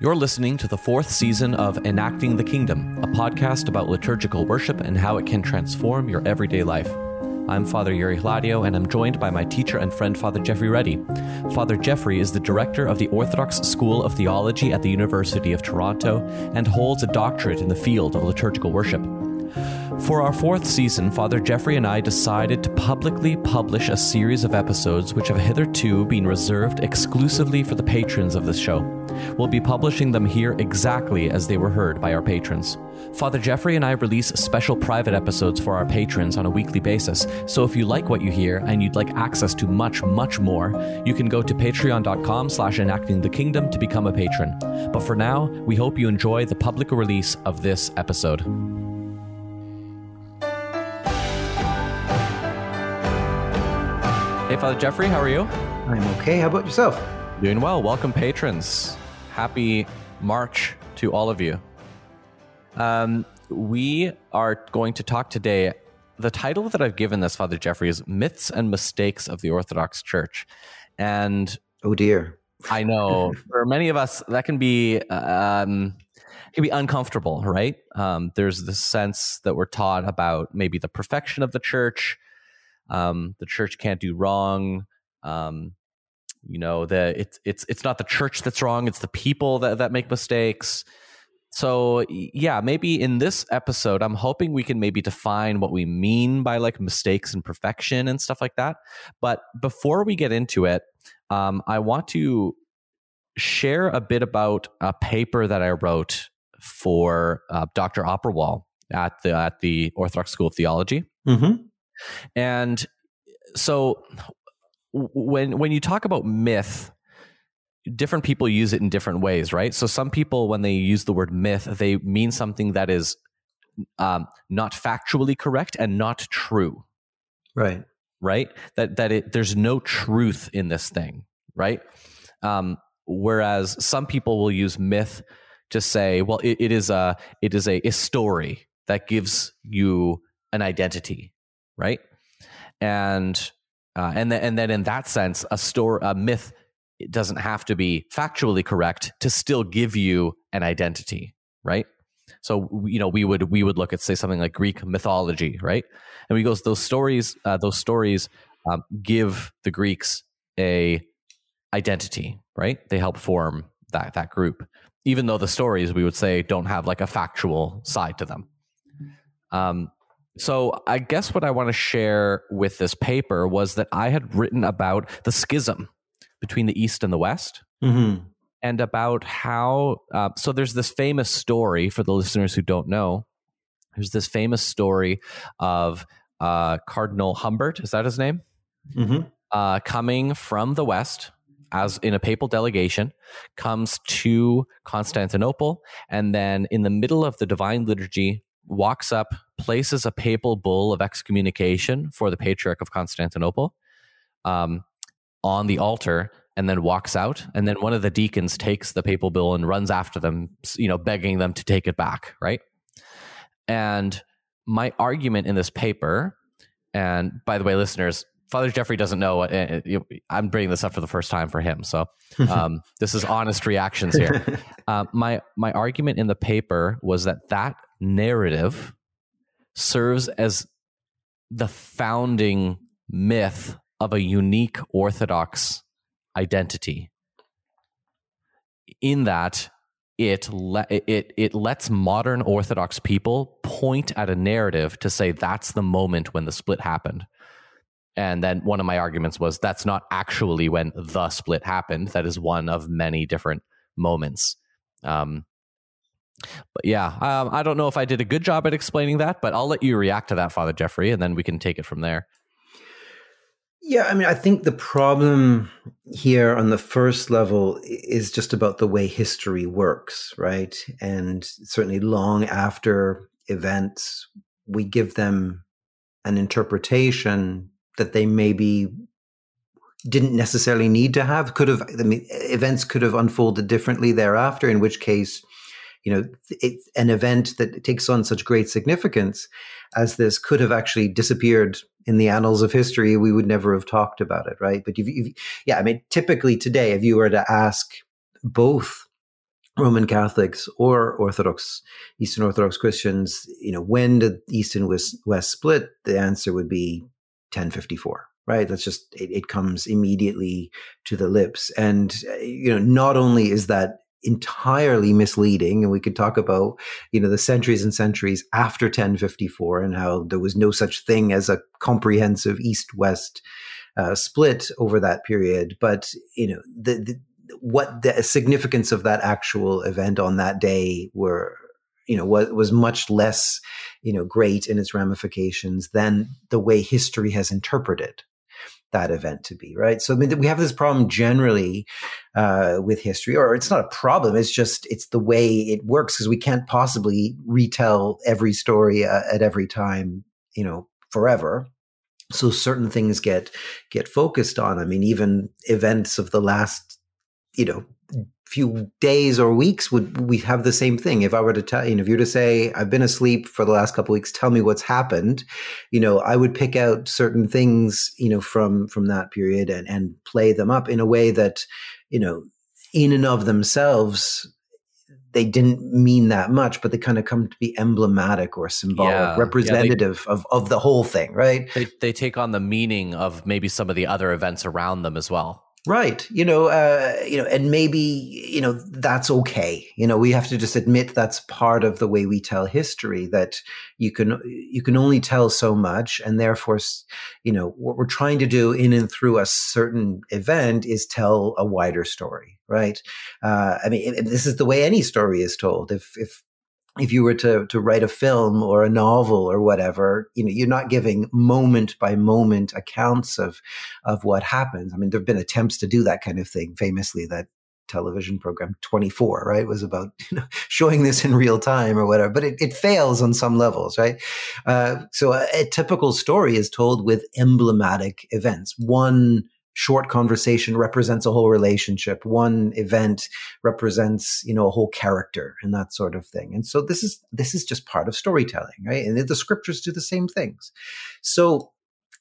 You're listening to the fourth season of Enacting the Kingdom, a podcast about liturgical worship and how it can transform your everyday life. I'm Father Yuri Hladio, and I'm joined by my teacher and friend, Father Geoffrey Ready. Father Geoffrey is the director of the Orthodox School of Theology at the University of Toronto and holds a doctorate in the field of liturgical worship. For our fourth season, Father Geoffrey and I decided to publicly publish a series of episodes which have hitherto been reserved exclusively for the patrons of this show. We'll be publishing them here exactly as they were heard by our patrons. Father Geoffrey and I release special private episodes for our patrons on a weekly basis, so if you like what you hear and you'd like access to much, much more, you can go to patreon.com slash enacting the kingdom to become a patron. But for now, we hope you enjoy the public release of this episode. Hey, Father Geoffrey, how are you? I'm okay. How about yourself? Doing well. Welcome, patrons. Happy March to all of you. Um, we are going to talk today. The title that I've given this, Father Geoffrey, is Myths and Mistakes of the Orthodox Church. And Oh dear. I know for many of us, that can be. Um, it can be uncomfortable, right? Um, there's this sense that we're taught about maybe the perfection of the church. Um, the church can't do wrong. Um, you know, the it's it's it's not the church that's wrong; it's the people that that make mistakes. So yeah, maybe in this episode, I'm hoping we can maybe define what we mean by like mistakes and perfection and stuff like that. But before we get into it, um, I want to share a bit about a paper that I wrote for uh, Dr. Opperwall at the at the Orthodox School of Theology. Mm-hmm. And so when when you talk about myth, different people use it in different ways, right? So some people, when they use the word myth, they mean something that is um, not factually correct and not true, Right. right? That that it there's no truth in this thing, right? Um, whereas some people will use myth to say, well, it, it is a it is a, a story that gives you an identity, right? And uh, and then and then in that sense, a story, a myth, it doesn't have to be factually correct to still give you an identity, right? So you know, we would we would look at say something like Greek mythology, right? And we goes those stories, uh, those stories um, give the Greeks a identity, right? They help form that that group, even though the stories we would say don't have like a factual side to them. Um, so I guess what I want to share with this paper was that I had written about the schism between the East and the West Mm-hmm. and about how uh, so there's this famous story for the listeners who don't know there's this famous story of uh, cardinal humbert is that his name Mm-hmm. uh, coming from the west as in a papal delegation comes to constantinople and then in the middle of the divine liturgy walks up places a papal bull of excommunication for the patriarch of constantinople um, on the altar and then walks out. And then one of the deacons takes the papal bull and runs after them you know begging them to take it back right? And my argument in this paper and by the way listeners father geoffrey doesn't know what uh, i'm bringing this up for the first time for him so um, this is honest reactions here. Uh, my my argument in the paper was that that narrative serves as the founding myth of a unique orthodox identity. In that it le- it it lets modern orthodox people point at a narrative to say that's the moment when the split happened. And then one of my arguments was that's not actually when the split happened. That is one of many different moments. Um, but yeah um, i don't know if i did a good job at explaining that but i'll let you react to that father geoffrey and then we can take it from there Yeah, I mean, I think the problem here on the first level is just about the way history works, right? And certainly long after events, we give them an interpretation that they maybe didn't necessarily need to have. Could have, I mean, events could have unfolded differently thereafter, in which case, you know, an event that takes on such great significance as this could have actually disappeared in the annals of history. We would never have talked about it, right? But if, if, yeah, I mean, typically today, if you were to ask both Roman Catholics or Orthodox, Eastern Orthodox Christians, you know, when did East and West, West split? The answer would be 1054 right that's just it, it, comes immediately to the lips and uh, you know not only is that entirely misleading and we could talk about you know the centuries and centuries after 1054 and how there was no such thing as a comprehensive east west uh, split over that period. But you know the, the what the significance of that actual event on that day were you know was was much less you know great in its ramifications than the way history has interpreted that event to be right? So i mean we have this problem generally uh, with history or it's not a problem it's just it's the way it works because we can't possibly retell every story uh, at every time you know forever. So certain things get get focused on. I mean even events of the last you know few days or weeks would we have the same thing if i were to tell you know if you were to say i've been asleep for the last couple weeks tell me what's happened you know i would pick out certain things you know from from that period and and play them up in a way that you know in and of themselves they didn't mean that much, but they kind of come to be emblematic or symbolic, yeah. representative yeah, they, of, of the whole thing, right? They, they take on the meaning of maybe some of the other events around them as well. Right. You know, uh, you know, and maybe, you know, that's okay. You know, we have to just admit that's part of the way we tell history that you can, you can only tell so much. And therefore, you know, what we're trying to do in and through a certain event is tell a wider story. Right. Uh, I mean, this is the way any story is told. If, if if you were to to write a film or a novel or whatever, you know, you're not giving moment by moment accounts of of what happens. I mean, there've been attempts to do that kind of thing. Famously, that television program 24 right was about you know, showing this in real time or whatever but it, it fails on some levels right uh, so a, a typical story is told with emblematic events one short conversation represents a whole relationship. One event represents you know a whole character and that sort of thing. And so this is this is just part of storytelling right? And the scriptures do the same things. So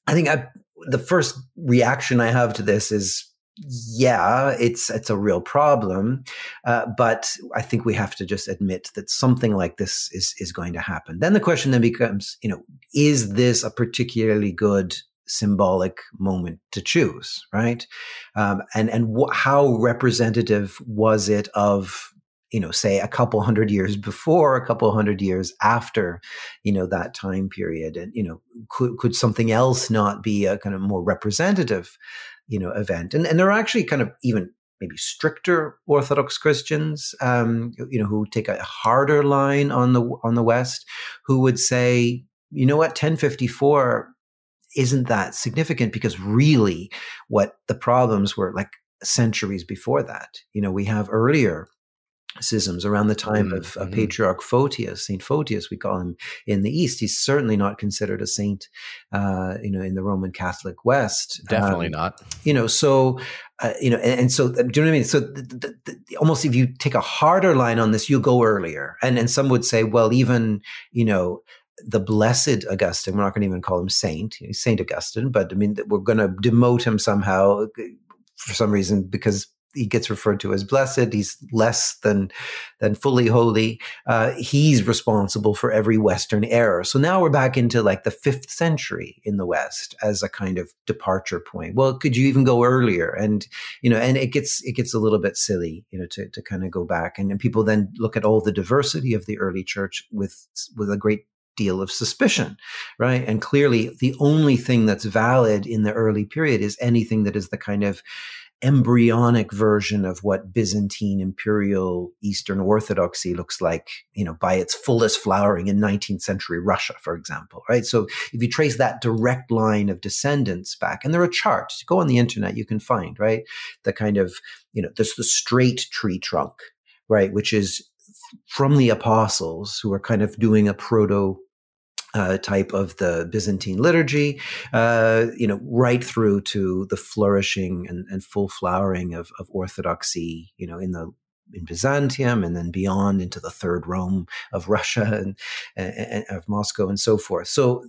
i think I, the first reaction i have to this is yeah, it's it's a real problem, uh, but I think we have to just admit that something like this is is going to happen. Then the question then becomes, you know, is this a particularly good symbolic moment to choose, right? Um, and and wh- how representative was it of you know, say a couple hundred years before, a couple hundred years after, you know, that time period, and you know, could could something else not be a kind of more representative, you know, event? And and there are actually kind of even maybe stricter Orthodox Christians, um, you know, who take a harder line on the on the West, who would say, you know what, 1054 isn't that significant because really what the problems were like centuries before that. You know, we have earlier schisms around the time mm-hmm. of, of mm-hmm. patriarch photius saint photius we call him in the east he's certainly not considered a saint uh, you know in the roman catholic west definitely um, not you know so uh, you know and, and, so do you know what i mean so the, the, the, almost if you take a harder line on this you'll go earlier and and some would say well even you know the blessed Augustine, we're not going to even call him saint, Saint Augustine, but I mean, we're going to demote him somehow for some reason because he gets referred to as blessed. He's less than than fully holy. Uh, he's responsible for every Western error. So now we're back into like the fifth century in the West as a kind of departure point. Well, could you even go earlier? And you know, and it gets it gets a little bit silly, you know, to to kind of go back. And, and people then look at all the diversity of the early church with with a great deal of suspicion, right? And clearly, the only thing that's valid in the early period is anything that is the kind of embryonic version of what Byzantine imperial Eastern Orthodoxy looks like, you know, by its fullest flowering in 19th century Russia, for example, right? So if you trace that direct line of descendants back, and there are charts, go on the internet, you can find, right? The kind of, you know, there's the straight tree trunk, right? Which is from the apostles who are kind of doing a proto uh, type of the Byzantine liturgy, uh, you know, right through to the flourishing and, and full flowering of, of, orthodoxy, you know, in the in Byzantium and then beyond into the third Rome of Russia and, and, and of Moscow and so forth. So,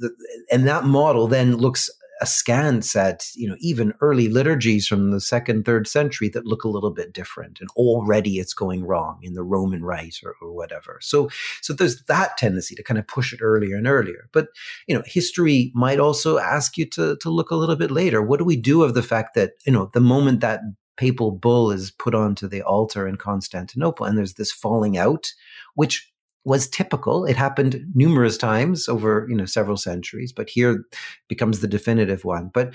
and that model then looks askance at you know even early liturgies from the second, third century that look a little bit different, and already it's going wrong in the Roman Rite or, or whatever. So so there's that tendency to kind of push it earlier and earlier. But you know, history might also ask you to to look a little bit later. What do we do of the fact that you know the moment that papal bull is put onto the altar in Constantinople, and there's this falling out, which was typical. It happened numerous times over you know several centuries, but here becomes the definitive one. But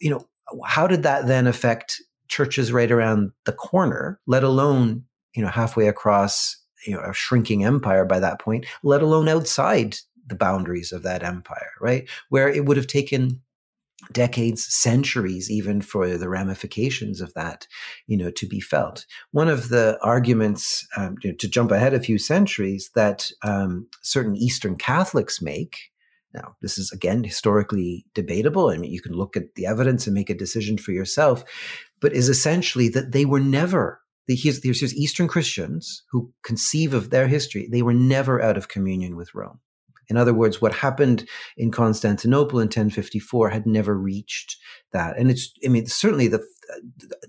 you know, how did that then affect churches right around the corner? Let alone you know halfway across you know a shrinking empire by that point. Let alone outside the boundaries of that empire, right? Where it would have taken decades, centuries, even for the ramifications of that, you know, to be felt. One of the arguments, um, you know, to jump ahead a few centuries, that um, certain Eastern Catholics make. Now, this is again historically debatable. I mean, you can look at the evidence and make a decision for yourself, but is essentially that they were never. Here's, here's Eastern Christians who conceive of their history. They were never out of communion with Rome. In other words, what happened in Constantinople in 1054 had never reached that. And it's, I mean, certainly the,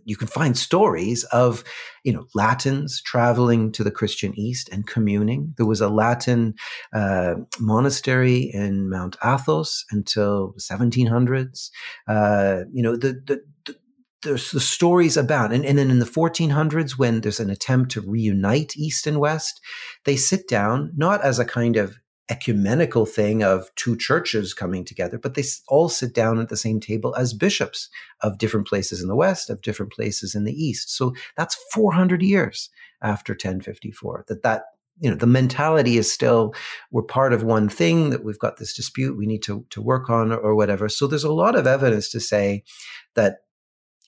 you can find stories of, you know, Latins traveling to the Christian East and communing. There was a Latin uh, monastery in Mount Athos until 1700s. Uh, you know, the, the, the there's the stories about and, and then in the 1400s when there's an attempt to reunite east and west they sit down not as a kind of ecumenical thing of two churches coming together, but they all sit down at the same table as bishops of different places in the West, of different places in the East. So that's 400 years after 1054 that that you know the mentality is still we're part of one thing that we've got this dispute we need to to work on or, or whatever so there's a lot of evidence to say that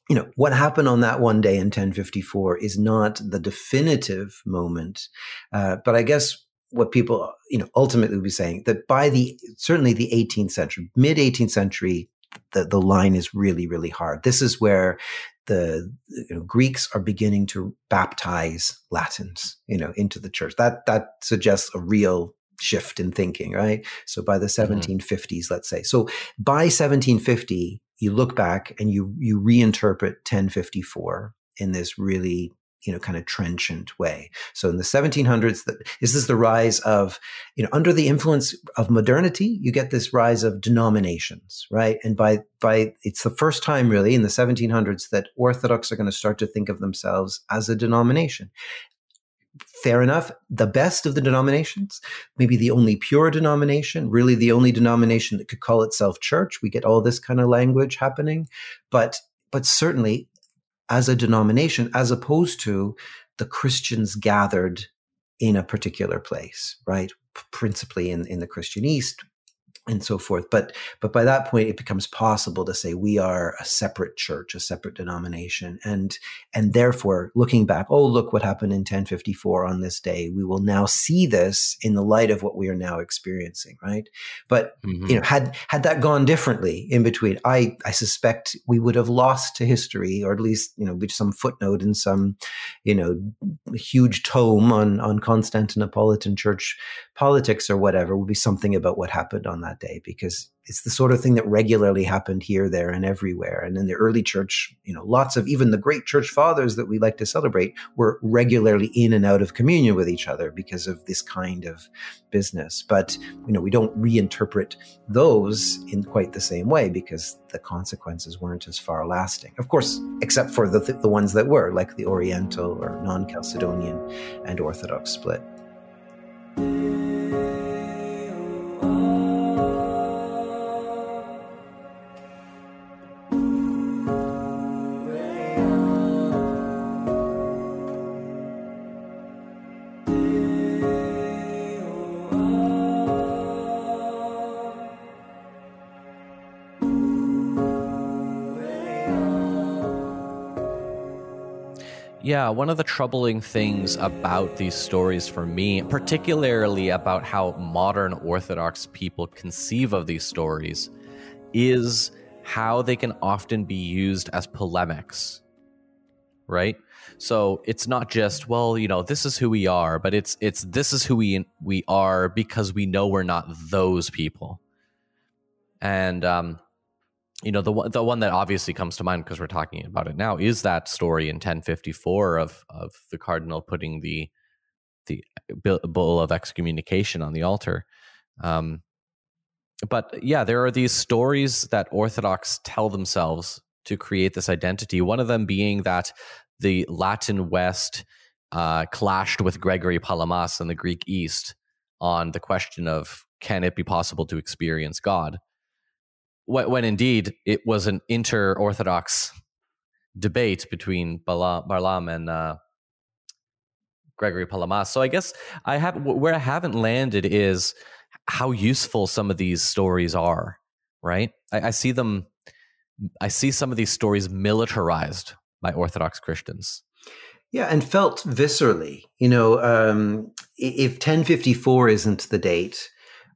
you know what happened on that one day in 1054 is not the definitive moment uh, but i guess what people you know ultimately will be saying that by the certainly the 18th century mid 18th century the, the line is really really hard. This is where the you know, greeks are beginning to baptize latins you know into the church. That that suggests a real shift in thinking right? So by the 1750s mm-hmm. let's say. So by 1750 you look back and you you reinterpret 1054 in this really you know kind of trenchant way. So in the 1700s that this is the rise of you know under the influence of modernity you get this rise of denominations right? And by by it's the first time really in the 1700s that orthodox are going to start to think of themselves as a denomination. Fair enough the best of the denominations maybe the only pure denomination really the only denomination that could call itself church. We get all this kind of language happening. But but certainly as a denomination, as opposed to the Christians gathered in a particular place, right? Principally in, in the Christian East, and so forth. But but by that point, it becomes possible to say we are a separate church, a separate denomination, and and therefore, looking back, oh look what happened in 1054 on this day. We will now see this in the light of what we are now experiencing, right? But mm-hmm. you know, had had that gone differently in between, I I suspect we would have lost to history, or at least you know, with some footnote in some you know huge tome on on Constantinopolitan church politics or whatever will be something about what happened on that day because it's the sort of thing that regularly happened here, there, and everywhere. And in the early church, you know, lots of even the great church fathers that we like to celebrate were regularly in and out of communion with each other because of this kind of business. But, you know, we don't reinterpret those in quite the same way because the consequences weren't as far lasting. Of course, except for the, the ones that were, like the Oriental or non Chalcedonian and Orthodox split. Yeah, one of the troubling things about these stories for me, particularly about how modern Orthodox people conceive of these stories, is how they can often be used as polemics. Right? So it's not just, well, you know, this is who we are, but it's it's this is who we we are because we know we're not those people. And um you know the the one that obviously comes to mind because we're talking about it now is that story in 1054 of of the cardinal putting the the bull of excommunication on the altar. Um, but yeah, there are these stories that Orthodox tell themselves to create this identity. One of them being that the Latin West uh, clashed with Gregory Palamas and the Greek East on the question of can it be possible to experience God? When, indeed it was an inter Orthodox debate between Barlaam and uh, Gregory Palamas. So I guess I have where I haven't landed is how useful some of these stories are. Right? I, I see them. I see some of these stories militarized by Orthodox Christians. Yeah, and felt viscerally. You know, um, if 1054 isn't the date,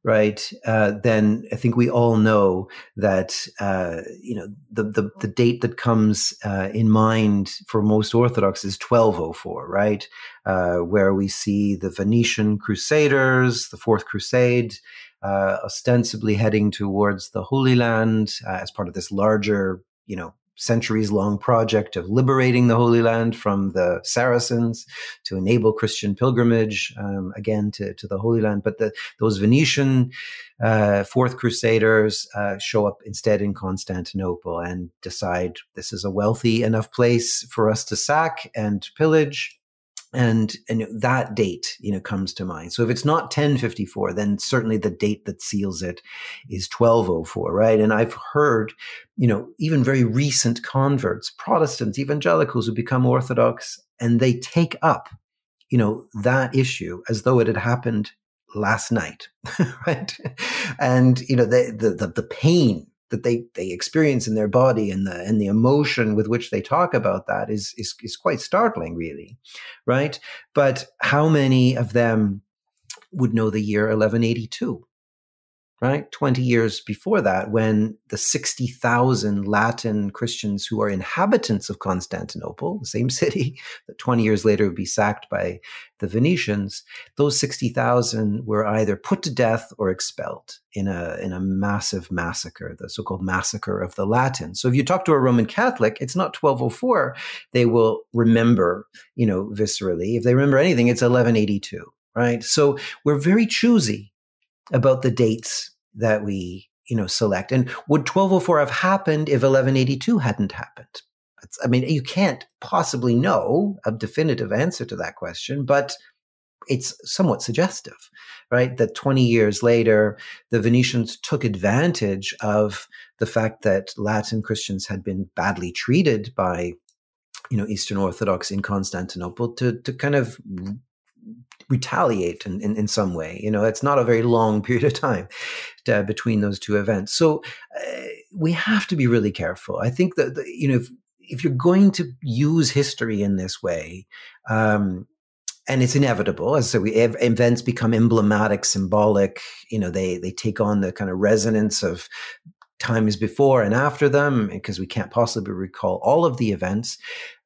right, uh, then I think we all know that uh, you know the, the, the date that comes uh, in mind for most Orthodox is 1204, right, uh, where we see the Venetian Crusaders, the Fourth Crusade. Uh, ostensibly heading towards the Holy Land uh, as part of this larger, you know, centuries long project of liberating the Holy Land from the Saracens to enable Christian pilgrimage um, again to, to the Holy Land. But the, those Venetian uh, Fourth Crusaders uh, show up instead in Constantinople and decide this is a wealthy enough place for us to sack and pillage and and that date you know comes to mind. So if it's not 1054 then certainly the date that seals it is 1204 right? And i've heard you know even very recent converts protestants evangelicals who become orthodox and they take up you know that issue as though it had happened last night right? And you know the the the pain that they they experience in their body and the and the emotion with which they talk about that is is is quite startling really right? But how many of them would know the year 1182 right? 20 years before that, when the 60,000 Latin Christians who are inhabitants of Constantinople, the same city that 20 years later would be sacked by the Venetians, those 60,000 were either put to death or expelled in a, in a massive massacre, the so called massacre of the Latins. So if you talk to a Roman Catholic, it's not 1204. They will remember, you know, viscerally. If they remember anything, it's 1182 right? So we're very choosy about the dates that we you know select. And would 1204 have happened if 1182 hadn't happened? It's, i mean you can't possibly know a definitive answer to that question but it's somewhat suggestive right? That 20 years later the venetians took advantage of the fact that latin christians had been badly treated by you know eastern orthodox in constantinople to to kind of retaliate in, in, in, some way. You know, it's not a very long period of time to, between those two events. So uh, we have to be really careful. I think that, you know, if, if you're going to use history in this way, um, and it's inevitable as so we events become emblematic symbolic you know they they take on the kind of resonance of times before and after them because we can't possibly recall all of the events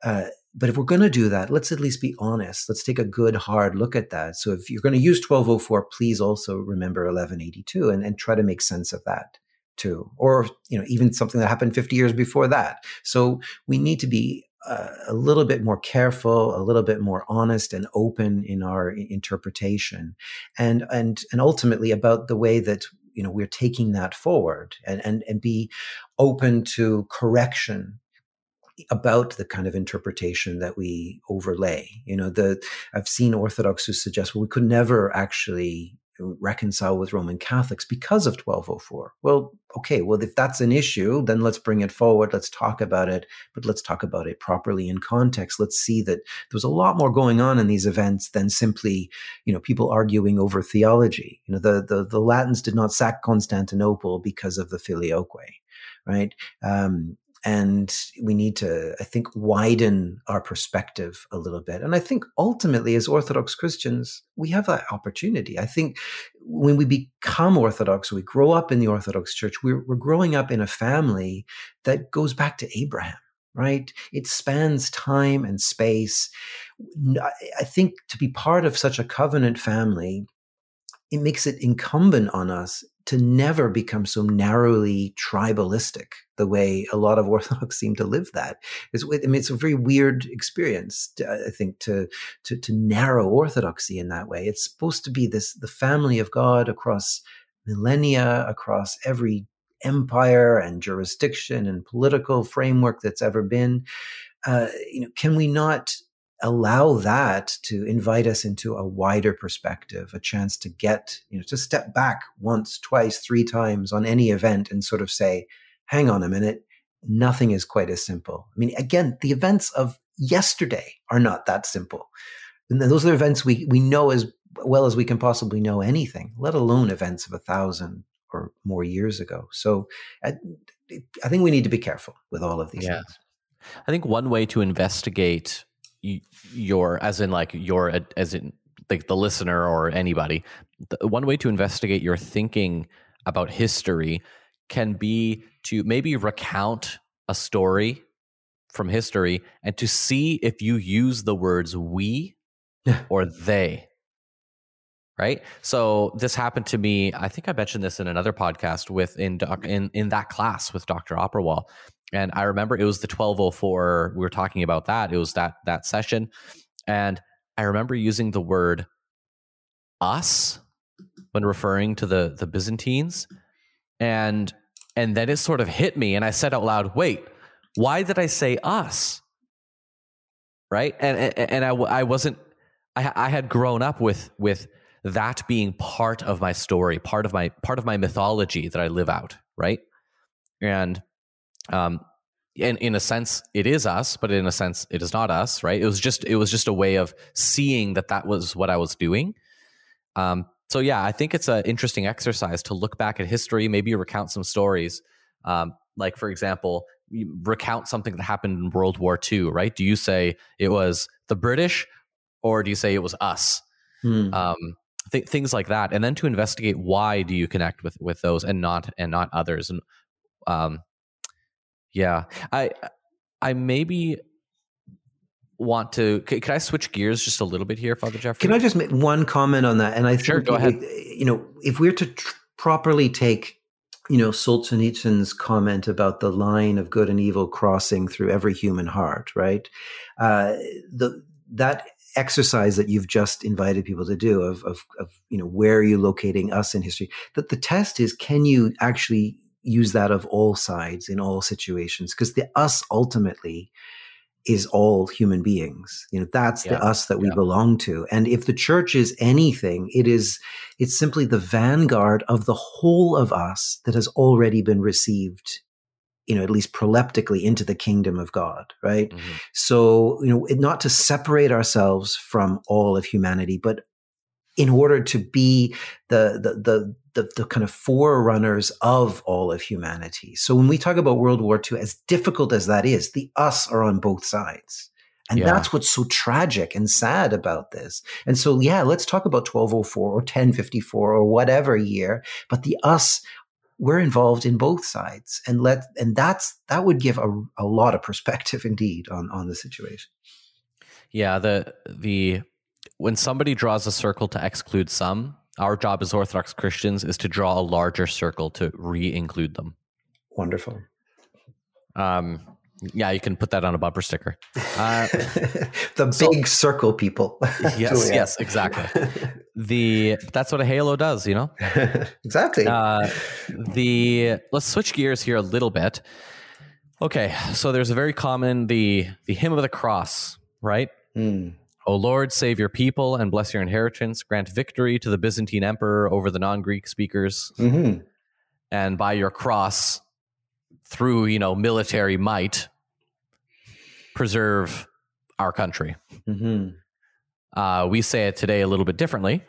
uh, but if we're going to do that, let's at least be honest. Let's take a good hard look at that. So if you're going to use 1204, please also remember 1182 and, and try to make sense of that too. Or, you know, even something that happened 50 years before that. So we need to be uh, a little bit more careful, a little bit more honest and open in our interpretation, and and and ultimately about the way that you know we're taking that forward, and and and be open to correction about the kind of interpretation that we overlay. You know, the I've seen Orthodox who suggest, well, we could never actually reconcile with Roman Catholics because of 1204. Well, okay, well, if that's an issue, then let's bring it forward. Let's talk about it, but let's talk about it properly in context. Let's see that there's a lot more going on in these events than simply, you know, people arguing over theology. You know, the, the, the Latins did not sack Constantinople because of the filioque right? Um, and we need to i think widen our perspective a little bit. And i think ultimately as orthodox christians we have that opportunity. I think when we become orthodox we grow up in the orthodox church we're, we're growing up in a family that goes back to abraham right? It spans time and space. I think to be part of such a covenant family it makes it incumbent on us to never become so narrowly tribalistic the way a lot of Orthodox seem to live that. It's, I mean, it's a very weird experience, I think, to, to, to narrow Orthodoxy in that way. It's supposed to be this, the family of God across millennia, across every empire and jurisdiction and political framework that's ever been. Uh, you know, can we not allow that to invite us into a wider perspective, a chance to get, you know, to step back once, twice, three times on any event and sort of say, hang on a minute, nothing is quite as simple. I mean, again, the events of yesterday are not that simple. And those are events we, we know as well as we can possibly know anything, let alone events of a thousand or more years ago. So I, I think we need to be careful with all of these yeah. things. I think one way to investigate your, as in like your, as in like the listener or anybody, the, one way to investigate your thinking about history can be to maybe recount a story from history and to see if you use the words we or they. Right? So this happened to me i think i mentioned this in another podcast with in in in that class with dr Opperwall and i remember it was the 1204 we were talking about that it was that that session. And i remember using the word us when referring to the the byzantines. And and then it sort of hit me and i said out loud wait why did i say us? Right? And and, and i i wasn't I, I had grown up with with that being part of my story, part of my part of my mythology that I live out, right? And um in in a sense it is us, but in a sense it is not us, right? It was just it was just a way of seeing that that was what I was doing. Um so yeah, I think it's an interesting exercise to look back at history, maybe recount some stories. Um, like for example, recount something that happened in World War II, right? Do you say it was the British or do you say it was us? Hmm. Um, th- things like that, and then to investigate why do you connect with with those and not and not others. And um, yeah, I I maybe want to. Could, I switch gears just a little bit here, Father Geoffrey? Can I just make one comment on that? And I sure, go ahead. You know, if we're to tr- properly take you know Solzhenitsyn's comment about the line of good and evil crossing through every human heart, right? Uh, the that exercise that you've just invited people to do of, of, of, you know, where are you locating us in history? That the test is, can you actually use that of all sides in all situations? Because the us ultimately is all human beings. You know, that's yeah. the us that we yeah. belong to. And if the church is anything, it is, it's simply the vanguard of the whole of us that has already been received you know, at least proleptically into the kingdom of God, right? Mm-hmm. So, you know, not to separate ourselves from all of humanity, but in order to be the, the, the, the, the, kind of forerunners of all of humanity. So when we talk about World War II, as difficult as that is, the us are on both sides. And yeah. that's what's so tragic and sad about this. And so, yeah, let's talk about 1204 or 1054 or whatever year, but the us we're involved in both sides and let and that's that would give a, a lot of perspective indeed on on the situation yeah the the when somebody draws a circle to exclude some our job as orthodox christians is to draw a larger circle to re-include them wonderful um yeah, you can put that on a bumper sticker. Uh, the so, big circle people. yes, yes, exactly. The that's what a halo does, you know. exactly. Uh, the let's switch gears here a little bit. Okay, so there's a very common the the hymn of the cross, right? Mm. O Lord, save your people and bless your inheritance. Grant victory to the Byzantine emperor over the non-Greek speakers, mm-hmm. and by your cross, through you know military might, preserve our country. Mm-hmm. Uh, we say it today a little bit differently.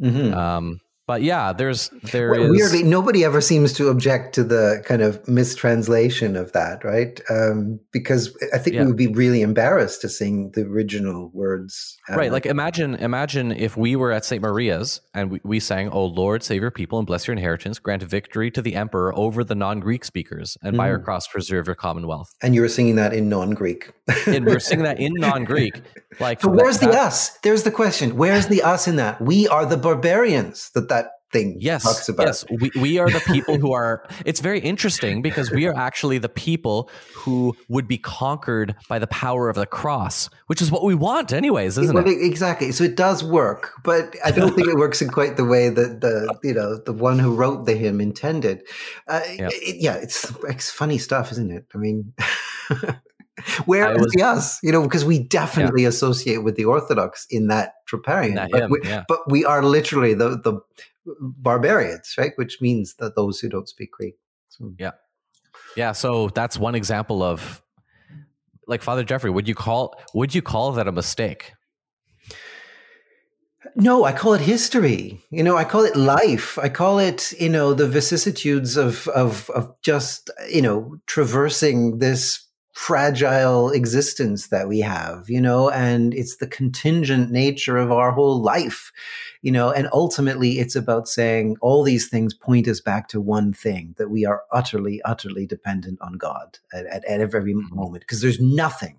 Mm-hmm. Um, but yeah, there's there well, is... weirdly nobody ever seems to object to the kind of mistranslation of that, right? Um, because I think yeah. we would be really embarrassed to sing the original words. Right, like imagine imagine if we were at St. Maria's and we, we sang, "Oh Lord, save your people and bless your inheritance, grant victory to the emperor over the non-Greek speakers, and mm. by your mm. cross preserve your commonwealth." And you were singing that in non-Greek. and we are singing that in non-Greek. Like, so where's that, the us? There's the question. Where's the us in that? We are the barbarians. That that thing yes. Yes, we, we are the people who are. It's very interesting because we are actually the people who would be conquered by the power of the cross, which is what we want, anyways, isn't well, it? Exactly. So it does work, but I don't think it works in quite the way that the you know the one who wrote the hymn intended. Uh, yeah. It, yeah, it's it's funny stuff, isn't it? I mean. Where is the us? You know, because we definitely yeah. associate with the Orthodox in that troparion, that but, hymn, we, yeah. but we are literally the the barbarians, right? Which means that those who don't speak Greek. So. Yeah, yeah. So that's one example of, like Father Geoffrey, Would you call would you call that a mistake? No, I call it history. You know, I call it life. I call it, you know, the vicissitudes of of of just, you know, traversing this fragile existence that we have, you know, and it's the contingent nature of our whole life, you know, and ultimately it's about saying all these things point us back to one thing that we are utterly, utterly dependent on God at, at, at every mm-hmm. moment because there's nothing,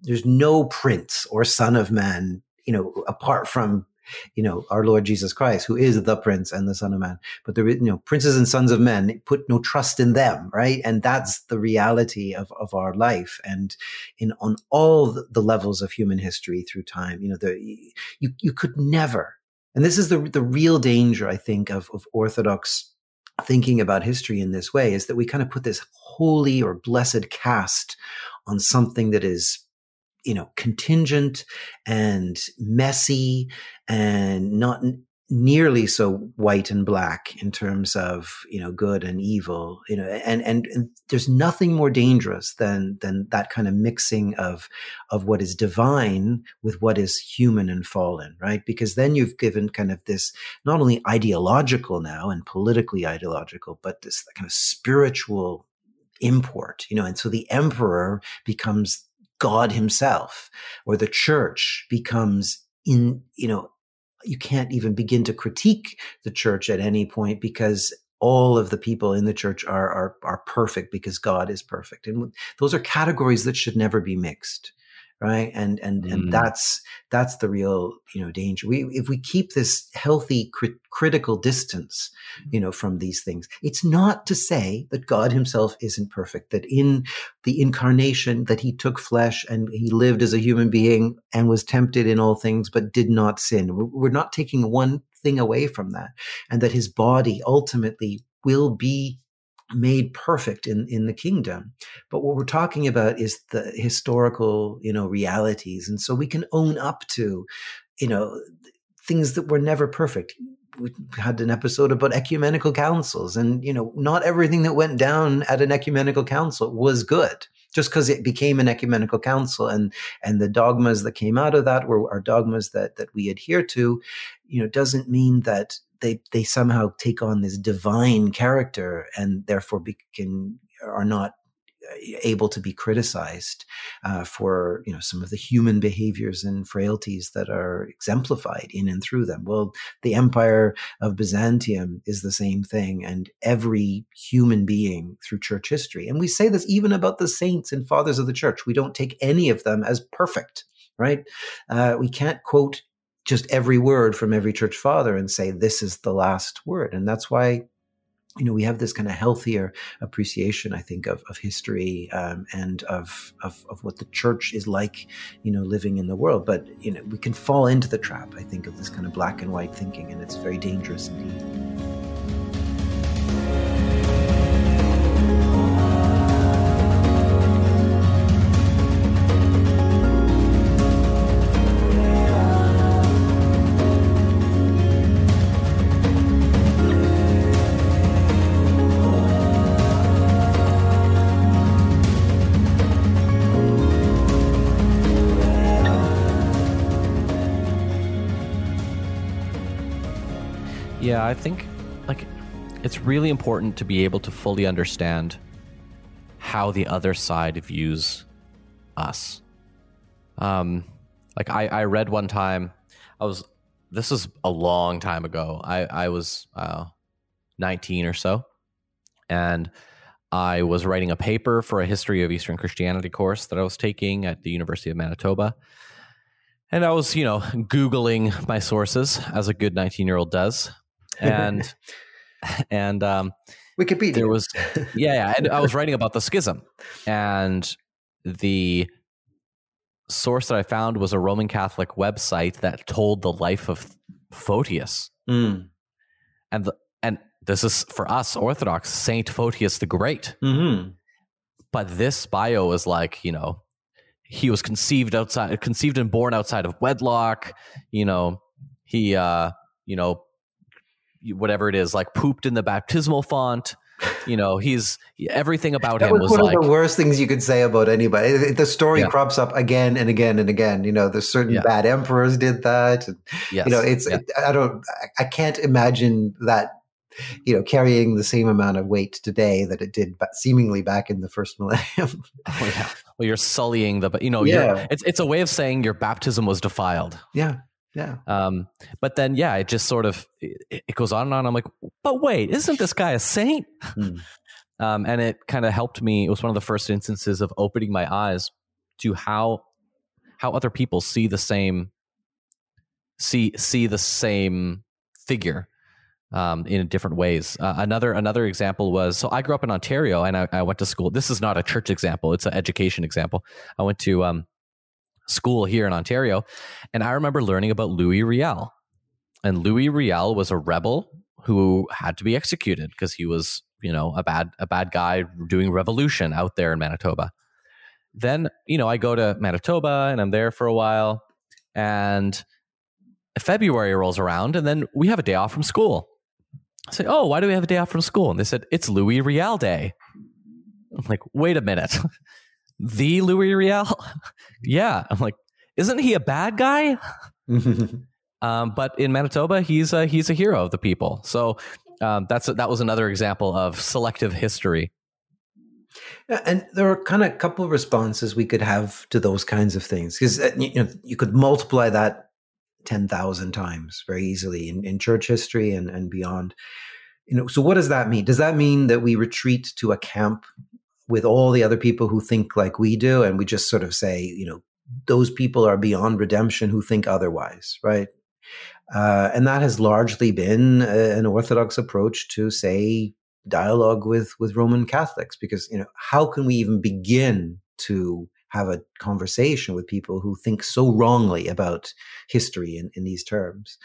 there's no prince or son of man, you know, apart from you know, our Lord Jesus Christ, who is the Prince and the Son of Man. But the, you know, princes and sons of men put no trust in them, right? And that's the reality of, of our life. And in, on all the levels of human history through time, you know, the, you, you could never, and this is the, the real danger, I think, of, of Orthodox thinking about history in this way is that we kind of put this holy or blessed cast on something that is you know, contingent and messy and not nearly so white and black in terms of you know good and evil you know and, and and, there's nothing more dangerous than than that kind of mixing of of what is divine with what is human and fallen right? Because then you've given kind of this not only ideological now and politically ideological but this kind of spiritual import you know and so the emperor becomes God himself or the church becomes in, you know, you can't even begin to critique the church at any point because all of the people in the church are, are, are perfect because God is perfect. And those are categories that should never be mixed right? And and mm. and that's that's the real you know danger. We if we keep this healthy cri- critical distance you know from these things it's not to say that god himself isn't perfect that in the incarnation that he took flesh and he lived as a human being and was tempted in all things but did not sin. We're not taking one thing away from that and that his body ultimately will be made perfect in in the kingdom. But what we're talking about is the historical you know realities. And so we can own up to you know things that were never perfect. We had an episode about ecumenical councils and you know not everything that went down at an ecumenical council was good. Just because it became an ecumenical council and and the dogmas that came out of that were are dogmas that that we adhere to you know doesn't mean that they they somehow take on this divine character and therefore be, can are not uh, able to be criticized uh, for you know some of the human behaviors and frailties that are exemplified in and through them. Well, the Empire of Byzantium is the same thing, and every human being through church history, and we say this even about the saints and fathers of the church. We don't take any of them as perfect, right? Uh, we can't quote just every word from every church father and say this is the last word. And that's why you know we have this kind of healthier appreciation i think of, of history um, and of, of, of what the church is like you know living in the world. But you know we can fall into the trap i think of this kind of black and white thinking and it's very dangerous indeed Yeah, I think like it's really important to be able to fully understand how the other side views us. Um, like I, I read one time, I was this is a long time ago. I I was uh, 19 or so, and I was writing a paper for a history of Eastern Christianity course that I was taking at the University of Manitoba. And I was, you know, Googling my sources as a good 19 year old does and and um, Wikipedia. there was yeah, yeah, and I was writing about the schism, and the source that I found was a Roman Catholic website that told the life of Photius, Mm. and the, and this is for us Orthodox Saint Photius the Great. hmm But this bio is like you know he was conceived outside, conceived and born outside of wedlock. You know he uh you know whatever it is like pooped in the baptismal font. You know he's everything about That him was, was one like of the worst things you could say about anybody. The story Yeah. crops up again and again and again. You know, there's certain Yeah. bad emperors did that. and, yes, you know, it's yeah. it, I don't I- can't imagine that you know carrying the same amount of weight today that it did seemingly back in the first millennium. Oh, yeah. Well, you're sullying the, you know, Yeah. it's it's a way of saying your baptism was defiled. yeah, yeah. Um, but then, yeah, it just sort of it, it goes on and on. I'm like, but wait, isn't this guy a saint? Hmm. Um, and it kind of helped me. It was one of the first instances of opening my eyes to how how other people see the same see see the same figure um, in different ways. Uh, another another example was so I grew up in Ontario and I, I went to school. This is not a church example; it's an education example. I went to um, school here in Ontario, and I remember learning about Louis Riel. And Louis Riel was a rebel who had to be executed because he was, you know, a bad a bad guy doing revolution out there in Manitoba. Then, you know, I go to Manitoba and I'm there for a while, and February rolls around, and then we have a day off from school. I say, "Oh, why do we have a day off from school?" And they said, "It's Louis Riel Day." I'm like, "Wait a minute, the Louis Riel?" yeah, I'm like, "Isn't he a bad guy?" Um, but in Manitoba, he's a, he's a hero of the people. So um, that's that was another example of selective history. Yeah, and there are kind of a couple of responses we could have to those kinds of things because you know you could multiply that ten thousand times very easily in, in church history and, and beyond. You know, so what does that mean? Does that mean that we retreat to a camp with all the other people who think like we do, and we just sort of say, you know, those people are beyond redemption who think otherwise, right? Uh, and that has largely been a, an orthodox approach to say dialogue with with Roman Catholics because you know how can we even begin to have a conversation with people who think so wrongly about history in, in these terms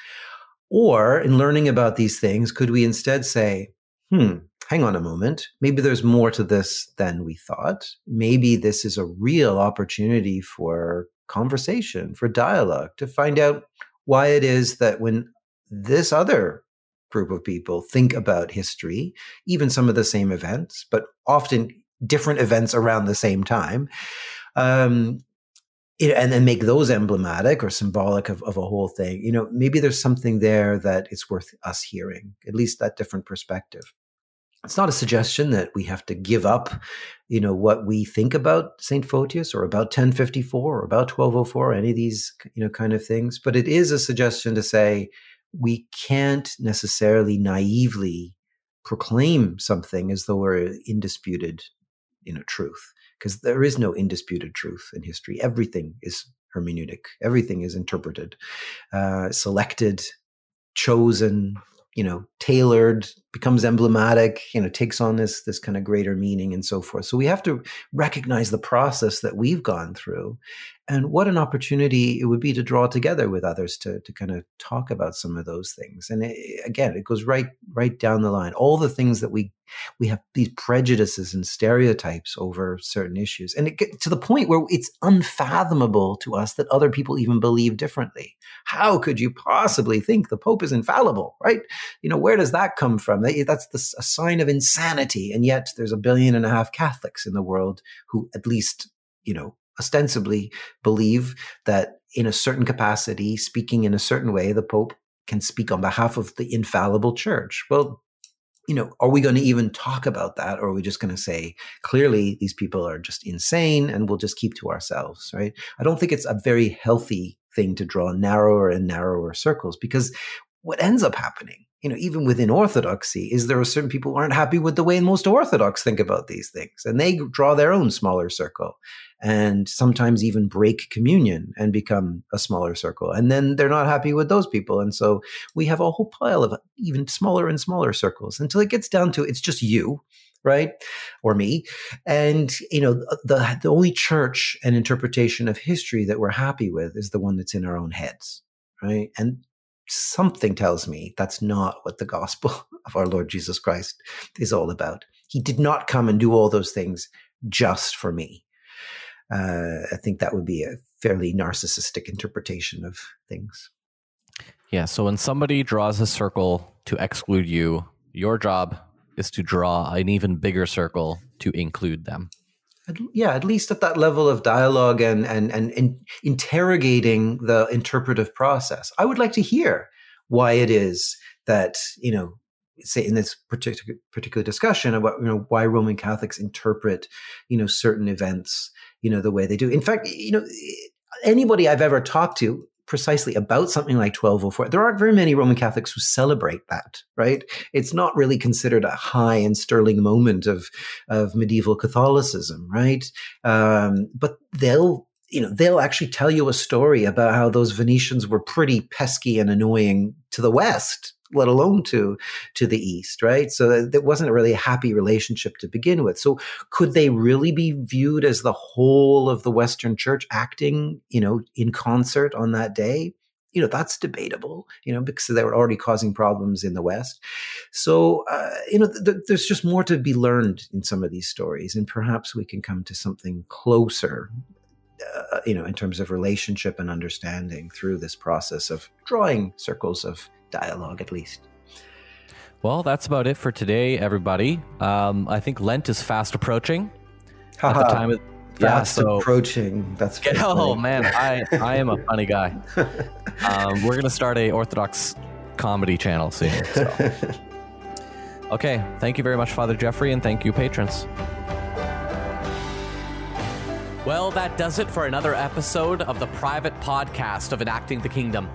or in learning about these things could we instead say hmm hang on a moment maybe there's more to this than we thought maybe this is a real opportunity for conversation for dialogue to find out why it is that when this other group of people think about history, even some of the same events, but often different events around the same time, um, it- and then make those emblematic or symbolic of, of a whole thing. You know, maybe there's something there that it's worth us hearing, at least that different perspective. It's not a suggestion that we have to give up, you know, what we think about Saint Photius or about 1054 or about 1204, any of these, you know, kind of things. But it is a suggestion to say, we can't necessarily naively proclaim something as though we're indisputed you know truth because there is no indisputed truth in history everything is hermeneutic everything is interpreted uh, selected chosen you know tailored becomes emblematic you know takes on this this kind of greater meaning and so forth. So we have to recognize the process that we've gone through and what an opportunity it would be to draw together with others to to kind of talk about some of those things. And it, again it goes right right down the line. All the things that we we have these prejudices and stereotypes over certain issues and it gets to the point where it's unfathomable to us that other people even believe differently. How could you possibly think the pope is infallible right? You know where does that come from that's the, a sign of insanity and yet there's a billion and a half catholics in the world who at least you know ostensibly believe that in a certain capacity, speaking in a certain way, the Pope can speak on behalf of the infallible church. Well, you know, are we going to even talk about that? Or are we just going to say, clearly, these people are just insane and we'll just keep to ourselves, right? I don't think it's a very healthy thing to draw narrower and narrower circles because what ends up happening you know, even within orthodoxy, is there are certain people who aren't happy with the way most orthodox think about these things, and they draw their own smaller circle, and sometimes even break communion and become a smaller circle, and then they're not happy with those people, and so we have a whole pile of even smaller and smaller circles until it gets down to it's just you right or me and you know uh, the the only church and interpretation of history that we're happy with is the one that's in our own heads right and something tells me that's not what the gospel of our Lord Jesus Christ is all about. He did not come and do all those things just for me. Uh, I think that would be a fairly narcissistic interpretation of things. Yeah. So when somebody draws a circle to exclude you, your job is to draw an even bigger circle to include them yeah, at least at that level of dialogue and, and, and, interrogating the interpretive process. I would like to hear why it is that, you know, say in this particular particular discussion about you know why Roman Catholics interpret you know certain events you know the way they do. In fact, you know anybody I've ever talked to precisely about something like 1204. There aren't very many Roman Catholics who celebrate that, right? It's not really considered a high and sterling moment of, of medieval Catholicism, right? Um, but they'll you know they'll actually tell you a story about how those venetians were pretty pesky and annoying to the west let alone to to the east right? So it wasn't really a happy relationship to begin with. So could they really be viewed as the whole of the western church acting you know in concert on that day? You know that's debatable you know because they were already causing problems in the west. So uh, you know th- there's just more to be learned in some of these stories and perhaps we can come to something closer uh, you know in terms of relationship and understanding through this process of drawing circles of dialogue at least. Well, that's about it for today, everybody. Um, I think Lent is fast approaching. at the time of fast yeah, so, approaching. That's get, oh man, I I am a funny guy. um, we're gonna start a Orthodox comedy channel soon. So. okay, thank you very much, Father Geoffrey, and thank you, patrons. Well, that does it for another episode of the private podcast of Enacting the Kingdom.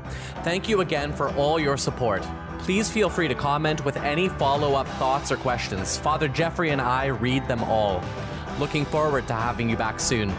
Thank you again for all your support. Please feel free to comment with any follow up thoughts or questions. Father Geoffrey and I read them all. Looking forward to having you back soon.